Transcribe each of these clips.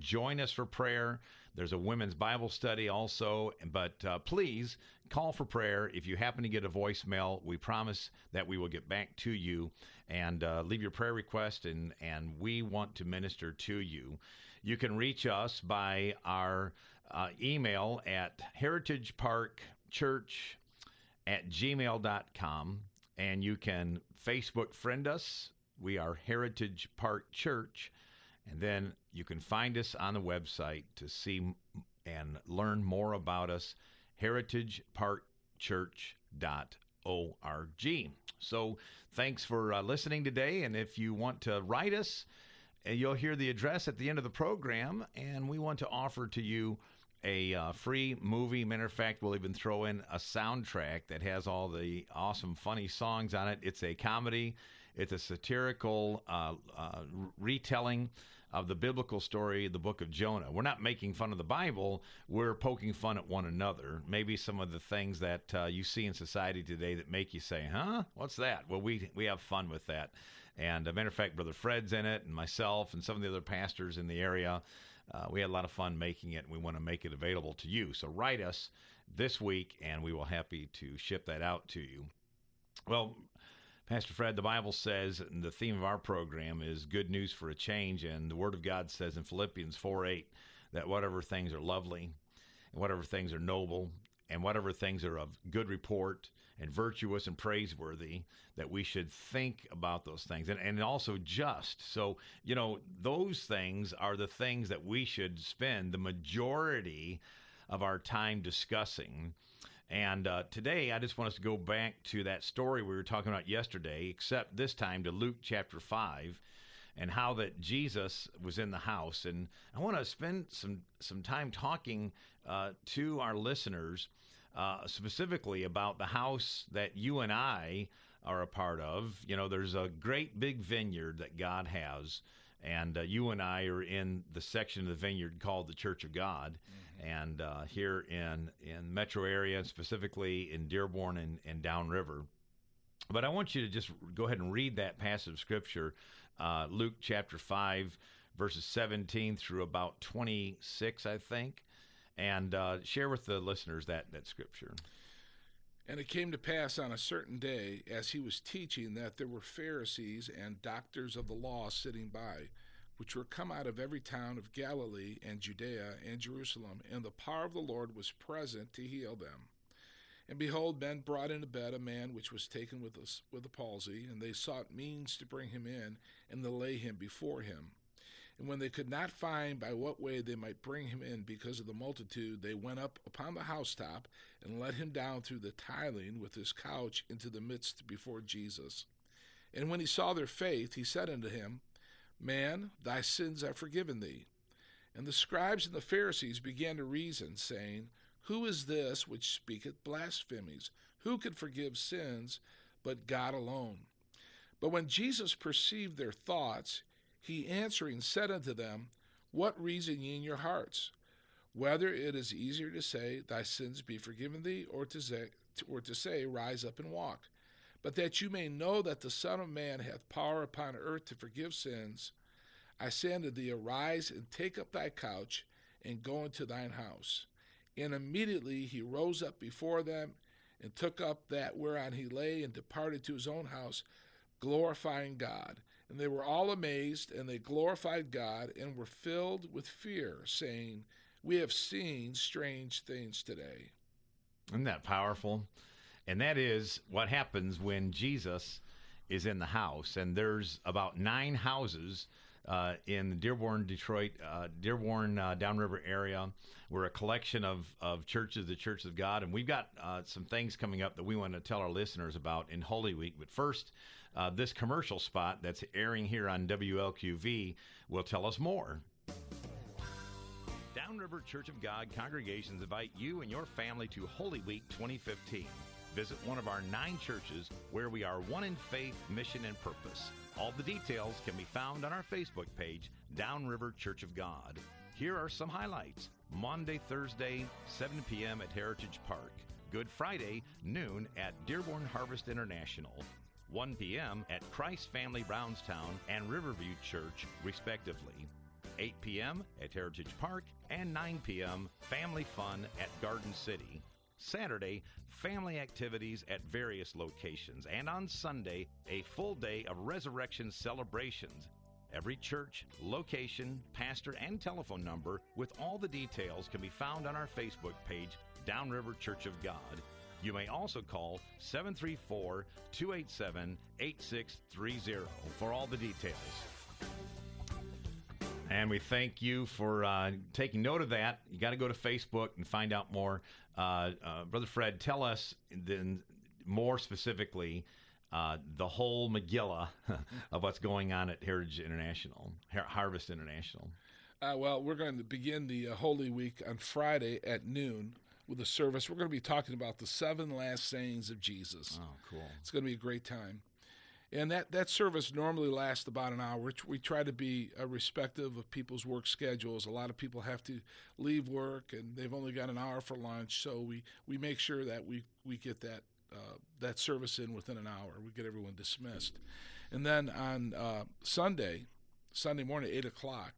Join us for prayer. There's a women's Bible study also, but uh, please call for prayer. If you happen to get a voicemail, we promise that we will get back to you and uh, leave your prayer request, and, and we want to minister to you. You can reach us by our uh, email at heritageparkchurch at gmail.com, and you can Facebook friend us. We are Heritage Park Church. And then you can find us on the website to see and learn more about us, heritageparkchurch.org. So thanks for uh, listening today. And if you want to write us, uh, you'll hear the address at the end of the program. And we want to offer to you a uh, free movie. Matter of fact, we'll even throw in a soundtrack that has all the awesome, funny songs on it. It's a comedy, it's a satirical uh, uh, retelling of the biblical story, the book of Jonah. We're not making fun of the Bible, we're poking fun at one another. Maybe some of the things that uh, you see in society today that make you say, huh? What's that? Well, we, we have fun with that. And a matter of fact, Brother Fred's in it, and myself, and some of the other pastors in the area. Uh, we had a lot of fun making it, and we want to make it available to you. So write us this week, and we will happy to ship that out to you. Well, Pastor Fred, the Bible says, and the theme of our program is good news for a change. And the Word of God says in Philippians 4 8 that whatever things are lovely, and whatever things are noble, and whatever things are of good report, and virtuous and praiseworthy, that we should think about those things. And, and also just. So, you know, those things are the things that we should spend the majority of our time discussing and uh, today, I just want us to go back to that story we were talking about yesterday, except this time to Luke chapter 5 and how that Jesus was in the house. And I want to spend some, some time talking uh, to our listeners uh, specifically about the house that you and I are a part of. You know, there's a great big vineyard that God has. And uh, you and I are in the section of the vineyard called the Church of God. And uh, here in in metro area, specifically in Dearborn and, and downriver. But I want you to just go ahead and read that passage of scripture, uh, Luke chapter five, verses seventeen through about twenty six, I think, and uh, share with the listeners that that scripture. And it came to pass on a certain day, as he was teaching, that there were Pharisees and doctors of the law sitting by which were come out of every town of Galilee and Judea and Jerusalem, and the power of the Lord was present to heal them. And behold, men brought in a bed a man which was taken with a, with a palsy, and they sought means to bring him in and to lay him before him. And when they could not find by what way they might bring him in because of the multitude, they went up upon the housetop and let him down through the tiling with his couch into the midst before Jesus. And when he saw their faith, he said unto him, Man, thy sins are forgiven thee. And the scribes and the Pharisees began to reason, saying, Who is this which speaketh blasphemies? Who can forgive sins but God alone? But when Jesus perceived their thoughts, he answering said unto them, What reason ye in your hearts? Whether it is easier to say, Thy sins be forgiven thee, or to say, or to say Rise up and walk but that you may know that the Son of Man hath power upon earth to forgive sins, I say unto thee, Arise and take up thy couch and go into thine house. And immediately he rose up before them and took up that whereon he lay and departed to his own house, glorifying God. And they were all amazed, and they glorified God and were filled with fear, saying, We have seen strange things today. Isn't that powerful? And that is what happens when Jesus is in the house. And there's about nine houses uh, in the Dearborn, Detroit, uh, Dearborn uh, downriver area. We're a collection of, of churches, the Church of God, and we've got uh, some things coming up that we want to tell our listeners about in Holy Week. But first, uh, this commercial spot that's airing here on WLQV will tell us more Downriver Church of God congregations invite you and your family to Holy Week 2015. Visit one of our nine churches where we are one in faith, mission, and purpose. All the details can be found on our Facebook page, Downriver Church of God. Here are some highlights. Monday, Thursday, 7 p.m. at Heritage Park. Good Friday, noon at Dearborn Harvest International. 1 p.m. at Christ Family Brownstown and Riverview Church, respectively. 8 p.m. at Heritage Park, and 9 p.m. Family Fun at Garden City. Saturday, family activities at various locations, and on Sunday, a full day of resurrection celebrations. Every church, location, pastor, and telephone number with all the details can be found on our Facebook page, Downriver Church of God. You may also call 734 287 8630 for all the details. And we thank you for uh, taking note of that. You got to go to Facebook and find out more. Uh, uh, Brother Fred, tell us then more specifically uh, the whole Megillah of what's going on at Heritage International, Harvest International. Uh, well, we're going to begin the uh, Holy Week on Friday at noon with a service. We're going to be talking about the seven last sayings of Jesus. Oh, cool. It's going to be a great time and that, that service normally lasts about an hour. We try to be uh, respective of people's work schedules. A lot of people have to leave work, and they've only got an hour for lunch, so we, we make sure that we, we get that uh, that service in within an hour. We get everyone dismissed, and then on uh, Sunday, Sunday morning, eight o'clock,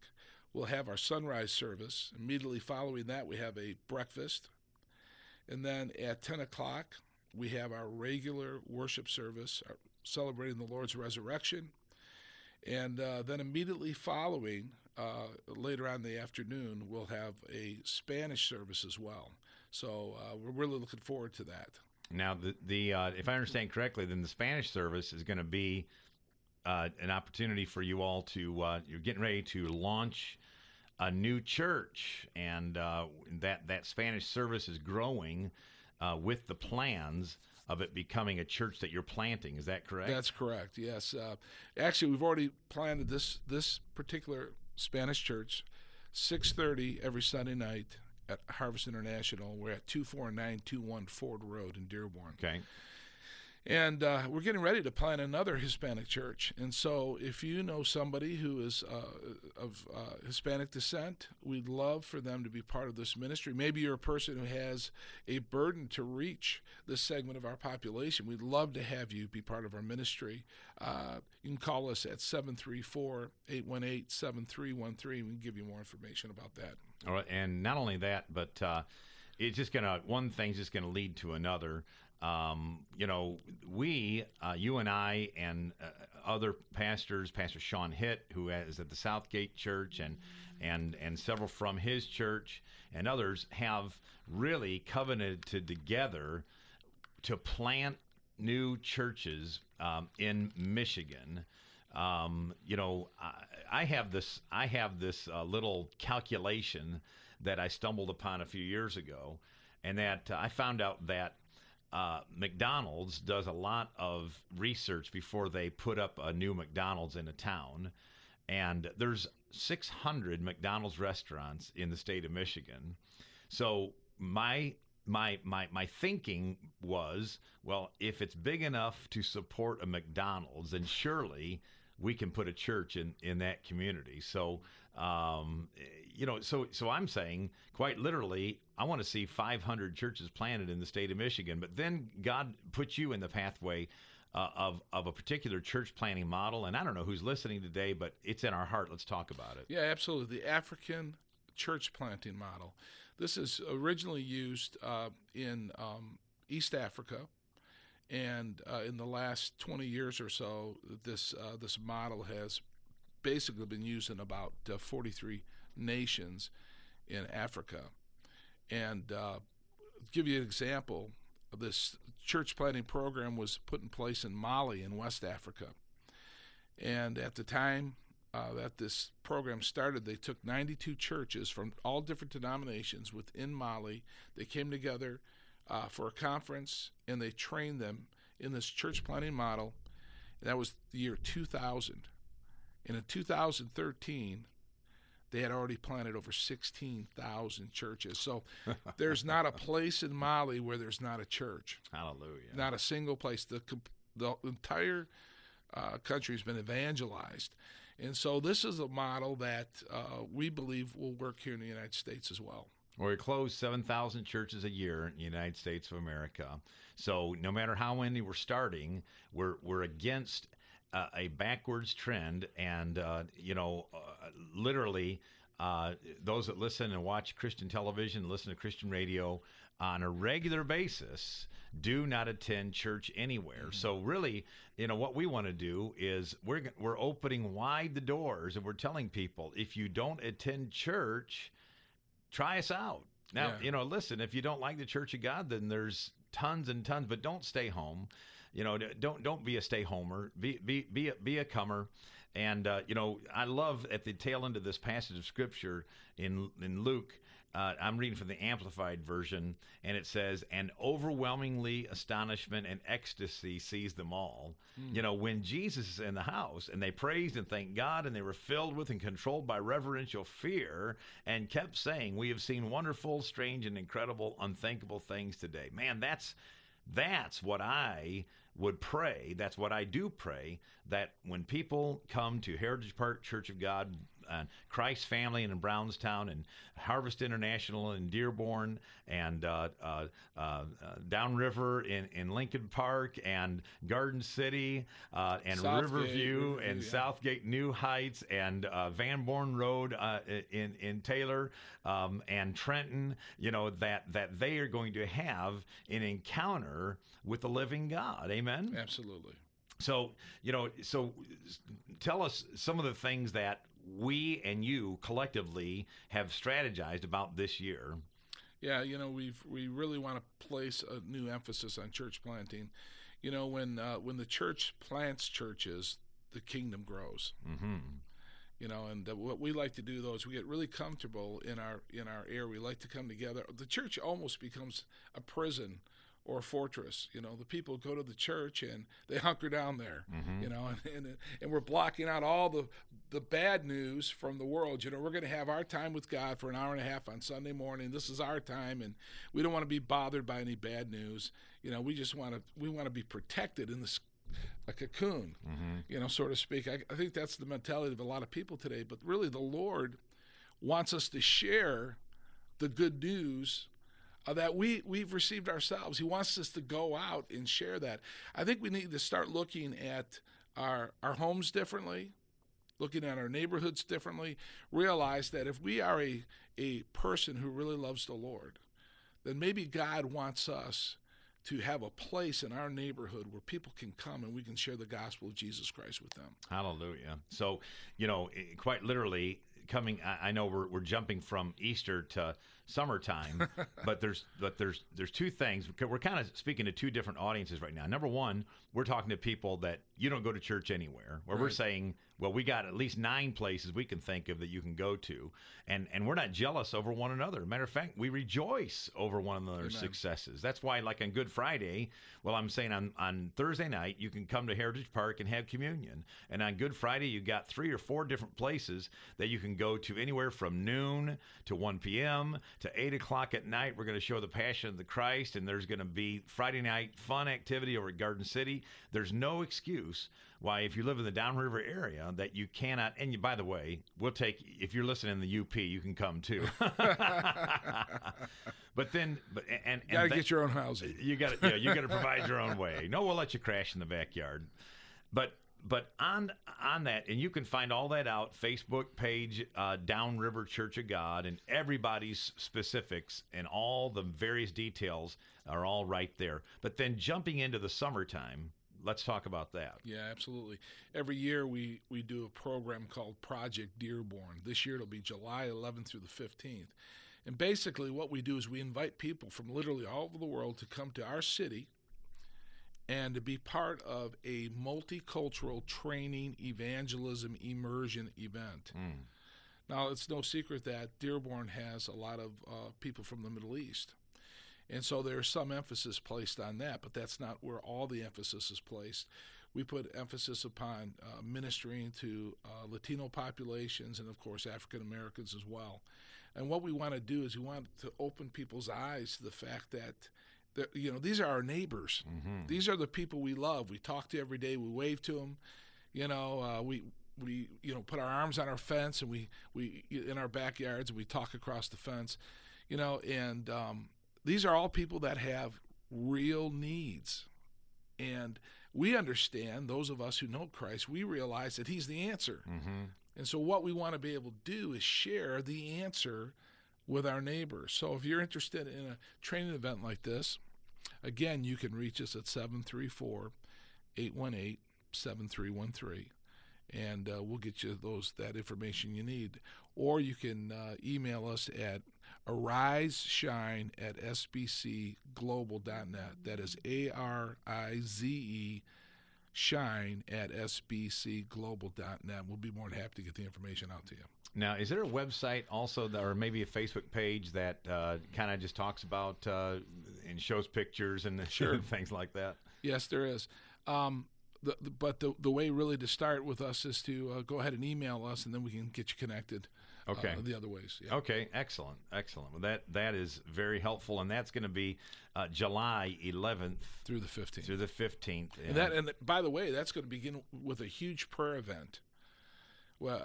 we'll have our sunrise service. Immediately following that, we have a breakfast, and then at ten o'clock, we have our regular worship service, our celebrating the Lord's resurrection. And uh, then immediately following, uh, later on in the afternoon, we'll have a Spanish service as well. So uh, we're really looking forward to that. Now, the, the uh, if I understand correctly, then the Spanish service is going to be uh, an opportunity for you all to uh, you're getting ready to launch a new church, and that that Spanish service is growing with the plans of it becoming a church that you're planting. Is that correct? That's correct. Yes. Uh, actually, we've already planted this this particular Spanish church, six thirty every Sunday night at Harvest International. We're at two four nine two one Ford Road in Dearborn. Okay. And uh, we're getting ready to plant another Hispanic church. And so, if you know somebody who is uh, of uh, Hispanic descent, we'd love for them to be part of this ministry. Maybe you're a person who has a burden to reach this segment of our population. We'd love to have you be part of our ministry. Uh, you can call us at 734 818 7313. We can give you more information about that. All right. And not only that, but uh, it's just going to, one thing's just going to lead to another. Um, you know, we, uh, you and I, and uh, other pastors, Pastor Sean Hitt, who is at the Southgate Church, and and and several from his church, and others have really covenanted together to plant new churches um, in Michigan. Um, you know, I, I, have this I have this uh, little calculation that I stumbled upon a few years ago, and that I found out that uh, McDonald's does a lot of research before they put up a new McDonald's in a town. And there's 600 McDonald's restaurants in the state of Michigan. So my my my my thinking was, well, if it's big enough to support a McDonald's, then surely we can put a church in in that community. So um, you know, so so I'm saying quite literally, I want to see 500 churches planted in the state of Michigan. But then God puts you in the pathway uh, of of a particular church planting model, and I don't know who's listening today, but it's in our heart. Let's talk about it. Yeah, absolutely. The African church planting model. This is originally used uh, in um, East Africa, and uh, in the last 20 years or so, this uh, this model has basically been used in about uh, 43 nations in Africa. And uh, give you an example, this church planting program was put in place in Mali in West Africa. And at the time uh, that this program started, they took 92 churches from all different denominations within Mali. They came together uh, for a conference and they trained them in this church planting model. And that was the year 2000. And in 2013, they had already planted over 16,000 churches. So there's not a place in Mali where there's not a church. Hallelujah. Not a single place. The, the entire uh, country has been evangelized. And so this is a model that uh, we believe will work here in the United States as well. Well, we close 7,000 churches a year in the United States of America. So no matter how many we're starting, we're, we're against uh, a backwards trend. And, uh, you know, uh, literally, uh, those that listen and watch Christian television, listen to Christian radio on a regular basis, do not attend church anywhere. Mm-hmm. So really, you know, what we want to do is we're we're opening wide the doors and we're telling people if you don't attend church, try us out. Now, yeah. you know, listen, if you don't like the Church of God, then there's tons and tons, but don't stay home. You know, don't don't be a stay homer. Be be be a, be a comer. And uh, you know, I love at the tail end of this passage of scripture in in Luke uh, I'm reading from the Amplified version, and it says, "And overwhelmingly astonishment and ecstasy seized them all." Mm. You know, when Jesus is in the house, and they praised and thanked God, and they were filled with and controlled by reverential fear, and kept saying, "We have seen wonderful, strange, and incredible, unthinkable things today." Man, that's that's what I would pray. That's what I do pray. That when people come to Heritage Park Church of God and Christ Family and in Brownstown and Harvest International in Dearborn and uh, uh, uh, Downriver in, in Lincoln Park and Garden City uh, and Southgate, Riverview and yeah. Southgate New Heights and uh, Van Born Road uh, in in Taylor um, and Trenton. You know that that they are going to have an encounter with the living God. Amen. Absolutely. So, you know, so tell us some of the things that we and you collectively have strategized about this year. Yeah, you know, we've we really want to place a new emphasis on church planting. You know, when uh, when the church plants churches, the kingdom grows. Mm-hmm. You know, and the, what we like to do though is we get really comfortable in our in our air. We like to come together. The church almost becomes a prison or a fortress. You know, the people go to the church and they hunker down there. Mm-hmm. You know, and, and and we're blocking out all the the bad news from the world. You know, we're going to have our time with God for an hour and a half on Sunday morning. This is our time, and we don't want to be bothered by any bad news. You know, we just want to we want to be protected in this a cocoon, mm-hmm. you know, so to speak. I, I think that's the mentality of a lot of people today. But really, the Lord wants us to share the good news uh, that we we've received ourselves. He wants us to go out and share that. I think we need to start looking at our our homes differently, looking at our neighborhoods differently. Realize that if we are a a person who really loves the Lord, then maybe God wants us to have a place in our neighborhood where people can come and we can share the gospel of Jesus Christ with them. Hallelujah. So, you know, quite literally, coming I, know we're, we're jumping from Easter to summertime, but there's but there's there's two things. We're kind of speaking to two different audiences right now. Number one, we're talking to people that you don't go to church anywhere, where right. we're saying, well, we got at least nine places we can think of that you can go to, and and we're not jealous over one another. Matter of fact, we rejoice over one another's Amen. successes. That's why, like on Good Friday, well, I'm saying on on Thursday night you can come to Heritage Park and have communion, and on Good Friday you got three or four different places that you can go to anywhere from noon to 1 p.m. to 8 o'clock at night. We're going to show the Passion of the Christ, and there's going to be Friday night fun activity over at Garden City. There's no excuse why, if you live in the Downriver area, that you cannot. And you, by the way, we'll take if you're listening in the UP, you can come too. but then, but and, and you got to get your own housing. You got to, yeah, you got to provide your own way. No, we'll let you crash in the backyard. But but on on that, and you can find all that out Facebook page, uh, Downriver Church of God, and everybody's specifics and all the various details are all right there. But then jumping into the summertime, let's talk about that. Yeah, absolutely. Every year we we do a program called Project Dearborn. This year it'll be July 11th through the 15th. And basically, what we do is we invite people from literally all over the world to come to our city and to be part of a multicultural training, evangelism, immersion event. Mm. Now, it's no secret that Dearborn has a lot of uh, people from the Middle East. And so there's some emphasis placed on that, but that's not where all the emphasis is placed. we put emphasis upon uh, ministering to uh, Latino populations and, of course, African Americans as well. And what we want to do is we want to open people's eyes to the fact that, that you know, these are our neighbors. Mm-hmm. These are the people we love. We talk to every day. We wave to them. You know, uh, we we you know put our arms on our fence and we we in our backyards and we talk across the fence. You know, and um, these are all people that have real needs, and we understand those of us who know Christ. We realize that He's the answer. Mm-hmm. And so, what we want to be able to do is share the answer with our neighbors. So, if you're interested in a training event like this, again, you can reach us at 734 818 7313 and uh, we'll get you those that information you need. Or you can uh, email us at ariseshine at sbcglobal.net. That is A R I Z E shine at sbcglobal.net. We'll be more than happy to get the information out to you. Now, is there a website also, that, or maybe a Facebook page that uh, kind of just talks about uh, and shows pictures and Sure. things like that? Yes, there is. Um, the, the, but the, the way really to start with us is to uh, go ahead and email us, and then we can get you connected. uh, Okay. the other ways. Yeah. Okay, excellent, excellent. Well, that that is very helpful, and that's going to be uh, July 11th Through the 15th. through the 15th. And that, and by the way, that's going to begin with a huge prayer event,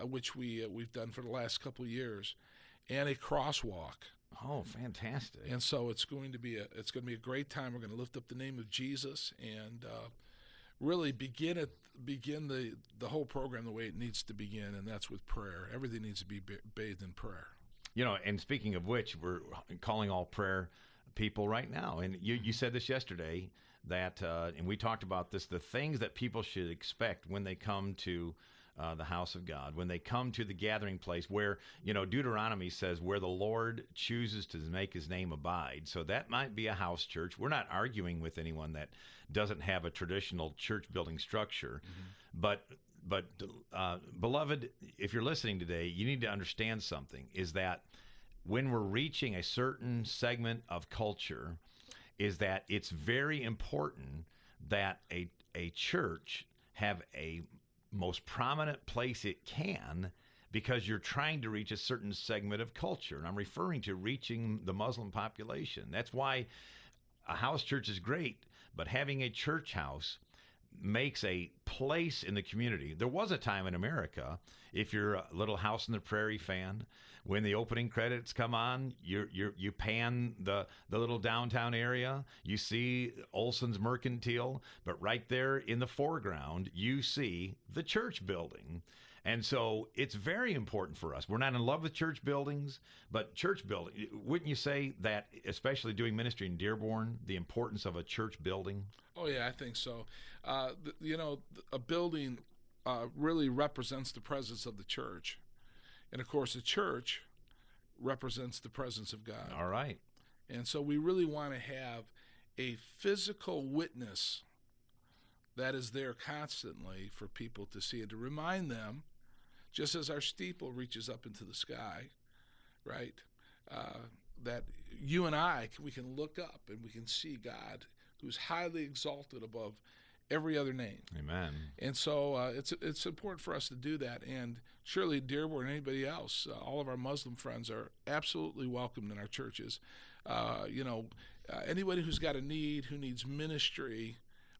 which we uh, we've done for the last couple of years, and a crosswalk. oh, fantastic! And so it's going to be a it's going to be a great time. We're going to lift up the name of Jesus and uh, really begin it begin the the whole program the way it needs to begin, and that's with prayer. Everything needs to be bathed in prayer. You know, and speaking of which, we're calling all prayer people right now. And you, you said this yesterday that, uh, and we talked about this, the things that people should expect when they come to uh, the house of God, when they come to the gathering place where, you know, Deuteronomy says where the Lord chooses to make his name abide. So that might be a house church. We're not arguing with anyone that doesn't have a traditional church building structure, but but uh, beloved, if you're listening today, you need to understand something: is that when we're reaching a certain segment of culture, is that it's very important that a a church have a most prominent place it can because you're trying to reach a certain segment of culture. And I'm referring to reaching the Muslim population. That's why a house church is great, but having a church house makes a place in the community. There was a time in America, if you're a little House in the Prairie fan, when the opening credits come on, you you you pan the the little downtown area, you see Oleson's Mercantile, but right there in the foreground, you see the church building. And so it's very important for us. We're not in love with church buildings, but church building. Wouldn't you say that, especially doing ministry in Dearborn, the importance of a church building? Oh yeah, I think so. Uh, th- you know, a building uh, really represents the presence of the church, and of course, the church represents the presence of God. All right. And so, we really want to have a physical witness that is there constantly for people to see and to remind them, just as our steeple reaches up into the sky, right? Uh, that you and I, we can look up and we can see God who's highly exalted above every other name. Amen. And so uh, it's it's important for us to do that. And surely Dearborn and anybody else, uh, all of our Muslim friends are absolutely welcomed in our churches. Uh, you know, uh, anybody who's got a need, who needs ministry,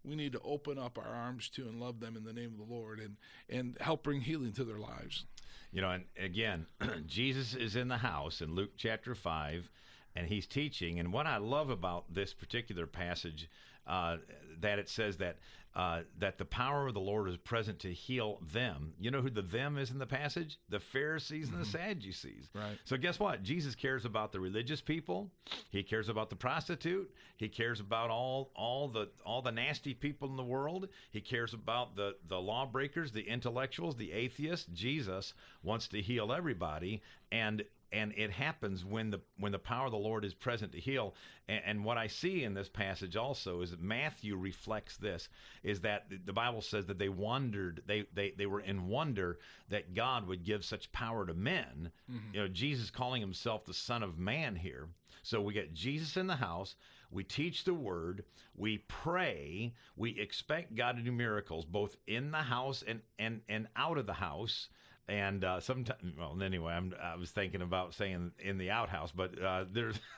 we need to open up our arms to and love them in the name of the Lord and and help bring healing to their lives. You know, and again, Jesus is in the house in Luke chapter 5, and he's teaching. And what I love about this particular passage, uh, that it says that uh, that the power of the Lord is present to heal them. You know who the them is in the passage? The Pharisees and the Sadducees. Right. So guess what? Jesus cares about the religious people. He cares about the prostitute. He cares about all all the all the nasty people in the world. He cares about the the lawbreakers, the intellectuals, the atheists. Jesus wants to heal everybody, and and it happens when the when the power of the Lord is present to heal. And, and what I see in this passage also is that Matthew reflects this: is that the- Bible says that they wondered, they they they were in wonder that God would give such power to men. Mm-hmm. You know, Jesus calling himself the Son of Man here. So we get Jesus in the house. we teach the word, we pray, we expect God to do miracles both in the house and and and out of the house. And uh, sometimes, well, anyway, I'm, I was thinking about saying in the outhouse, but uh, there's,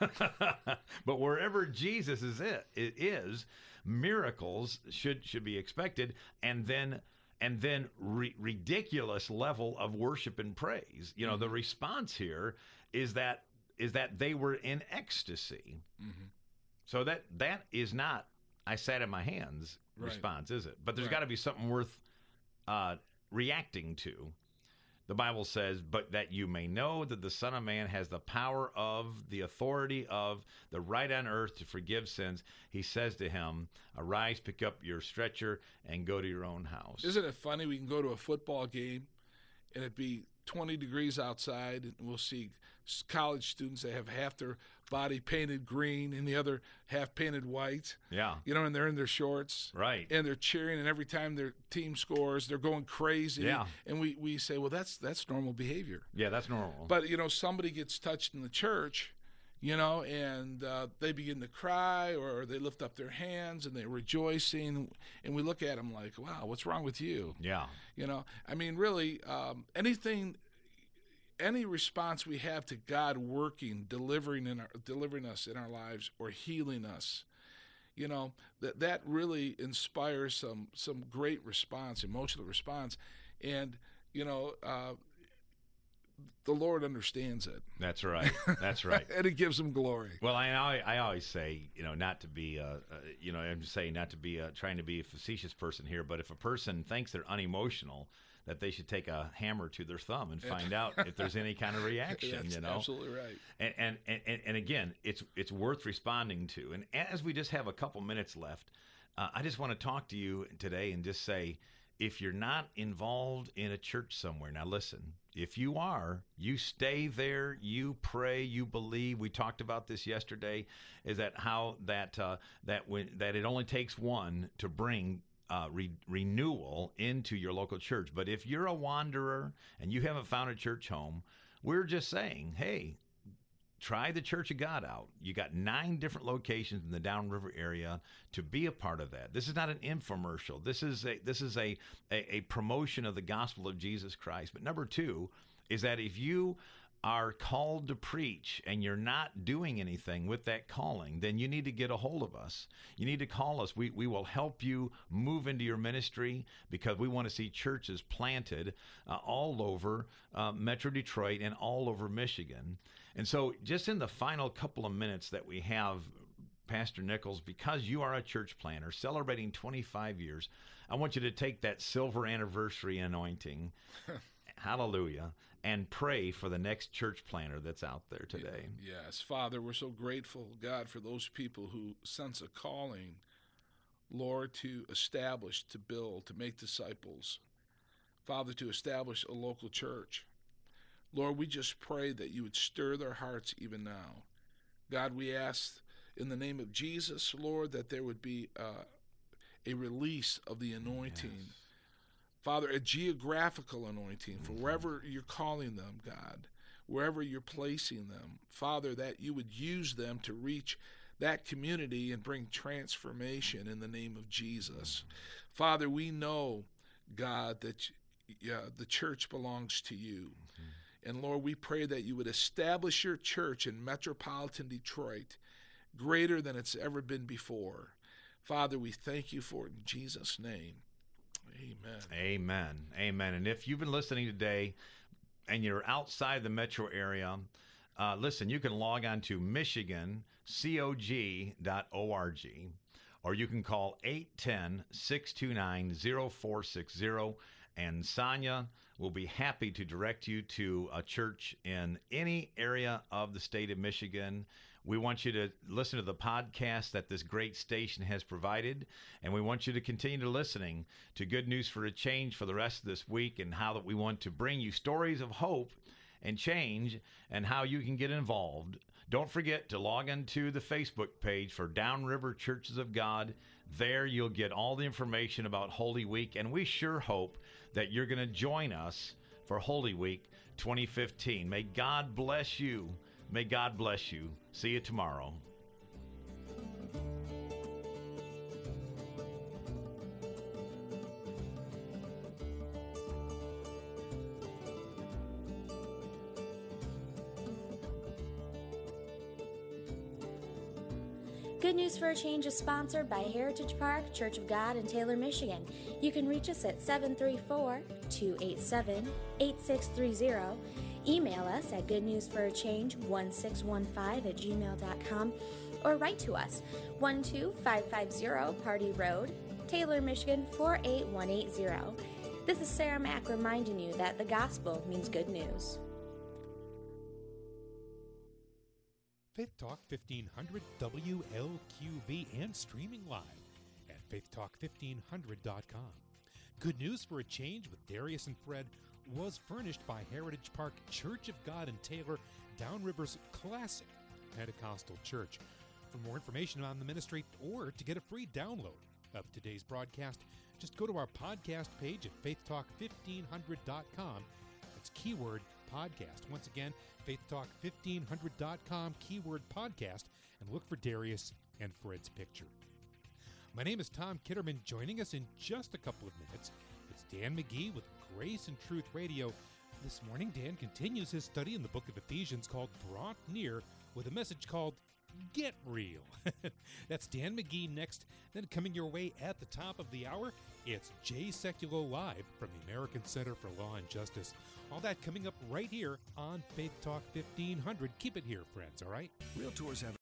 but wherever Jesus is, it, it is miracles should should be expected, and then and then ri- ridiculous level of worship and praise. You know, the response here is that is that they were in ecstasy. So that that is not I sat in my hands Right. response, is it? But there's Right. got to be something worth uh, reacting to. The Bible says, "But that you may know that the Son of Man has the power of the authority of the right on earth to forgive sins." He says to him, "Arise, pick up your stretcher, and go to your own house." Isn't it funny? We can go to a football game and it be 20 degrees outside, and we'll see college students that have half their body painted green and the other half painted white. yeah, You know, and they're in their shorts. right. And they're cheering, and every time their team scores, they're going crazy. Yeah. And we, we say, well, that's that's normal behavior. yeah, that's normal. But you know, somebody gets touched in the church, you know, and uh, they begin to cry or they lift up their hands and they're rejoicing, and we look at them like, "Wow, what's wrong with you?" yeah, You know, I mean, really, um, anything, any response we have to God working, delivering in our, delivering us in our lives, or healing us, you know, that that really inspires some some great response, emotional response, and you know, uh, the Lord understands it, that's right. That's right. and it gives Him glory. Well, I, I I always say, you know, not to be, uh, uh, you know, I'm just saying not to be uh, trying to be a facetious person here, but if a person thinks they're unemotional, that they should take a hammer to their thumb and find out if there's any kind of reaction. That's you know, absolutely right. and, and and and again, it's it's worth responding to. And as we just have a couple minutes left, uh, I just want to talk to you today and just say, if you're not involved in a church somewhere, now listen. If you are, you stay there, you pray, you believe. We talked about this yesterday. Is that how that uh, that when that it only takes one to bring uh, re- renewal into your local church. But if you're a wanderer and you haven't found a church home, we're just saying, hey, try the Church of God out. You got nine different locations in the Downriver area to be a part of that. This is not an infomercial. This is a this is a, a, a promotion of the gospel of Jesus Christ. But number two is that if you are called to preach and you're not doing anything with that calling, then you need to get a hold of us. You need to call us. We, we will help you move into your ministry because we want to see churches planted uh, all over uh, Metro Detroit and all over Michigan. And so, just in the final couple of minutes that we have, Pastor Nichols, because you are a church planner celebrating 25 years, I want you to take that silver anniversary anointing, hallelujah, and pray for the next church planner that's out there today. Yes, Father, we're so grateful, God, for those people who sense a calling, Lord, to establish, to build, to make disciples. Father, to establish a local church. Lord, we just pray that you would stir their hearts even now. God, we ask in the name of Jesus, Lord, that there would be uh, a release of the anointing. Father, a geographical anointing for mm-hmm. wherever you're calling them, God, wherever you're placing them. Father, that you would use them to reach that community and bring transformation in the name of Jesus. Mm-hmm. Father, we know, God, that yeah, the church belongs to you. Mm-hmm. And Lord, we pray that you would establish your church in metropolitan Detroit greater than it's ever been before. Father, we thank you for it in Jesus' name. Amen. Amen. Amen. And if you've been listening today and you're outside the metro area, uh, listen, you can log on to michigancog.org or you can call 810 629 0460 and Sonia will be happy to direct you to a church in any area of the state of Michigan. We want you to listen to the podcast that this great station has provided, and we want you to continue to listening to Good News for a Change for the rest of this week and how that we want to bring you stories of hope and change and how you can get involved. Don't forget to log into the Facebook page for Downriver Churches of God. There you'll get all the information about Holy Week, and we sure hope that you're going to join us for Holy Week 2015. May God bless you. May God bless you. See you tomorrow. Good News for a Change is sponsored by Heritage Park Church of God in Taylor, Michigan. You can reach us at 734 287 8630 Email us at goodnewsforachange1615 at gmail.com or write to us 12550 Pardee Road, Taylor, Michigan 48180. This is Sarah Mack reminding you that the gospel means good news. Faith Talk 1500 WLQV and streaming live at faithtalk1500.com. Good news for a change with Darius and Fred was furnished by Heritage Park Church of God in Taylor, Downriver's classic Pentecostal church. For more information on the ministry or to get a free download of today's broadcast, just go to our podcast page at faithtalk1500.com. That's keyword podcast. Once again, faithtalk1500.com, keyword podcast, and look for Darius and Fred's picture. My name is Tom Kitterman. Joining us in just a couple of minutes, Dan McGee with Grace and Truth Radio. This morning, Dan continues his study in the book of Ephesians called Brought Near with a message called Get Real. That's Dan McGee next. Then coming your way at the top of the hour, it's Jay Sekulow Live from the American Center for Law and Justice. All that coming up right here on Faith Talk 1500. Keep it here, friends, all right? Realtors have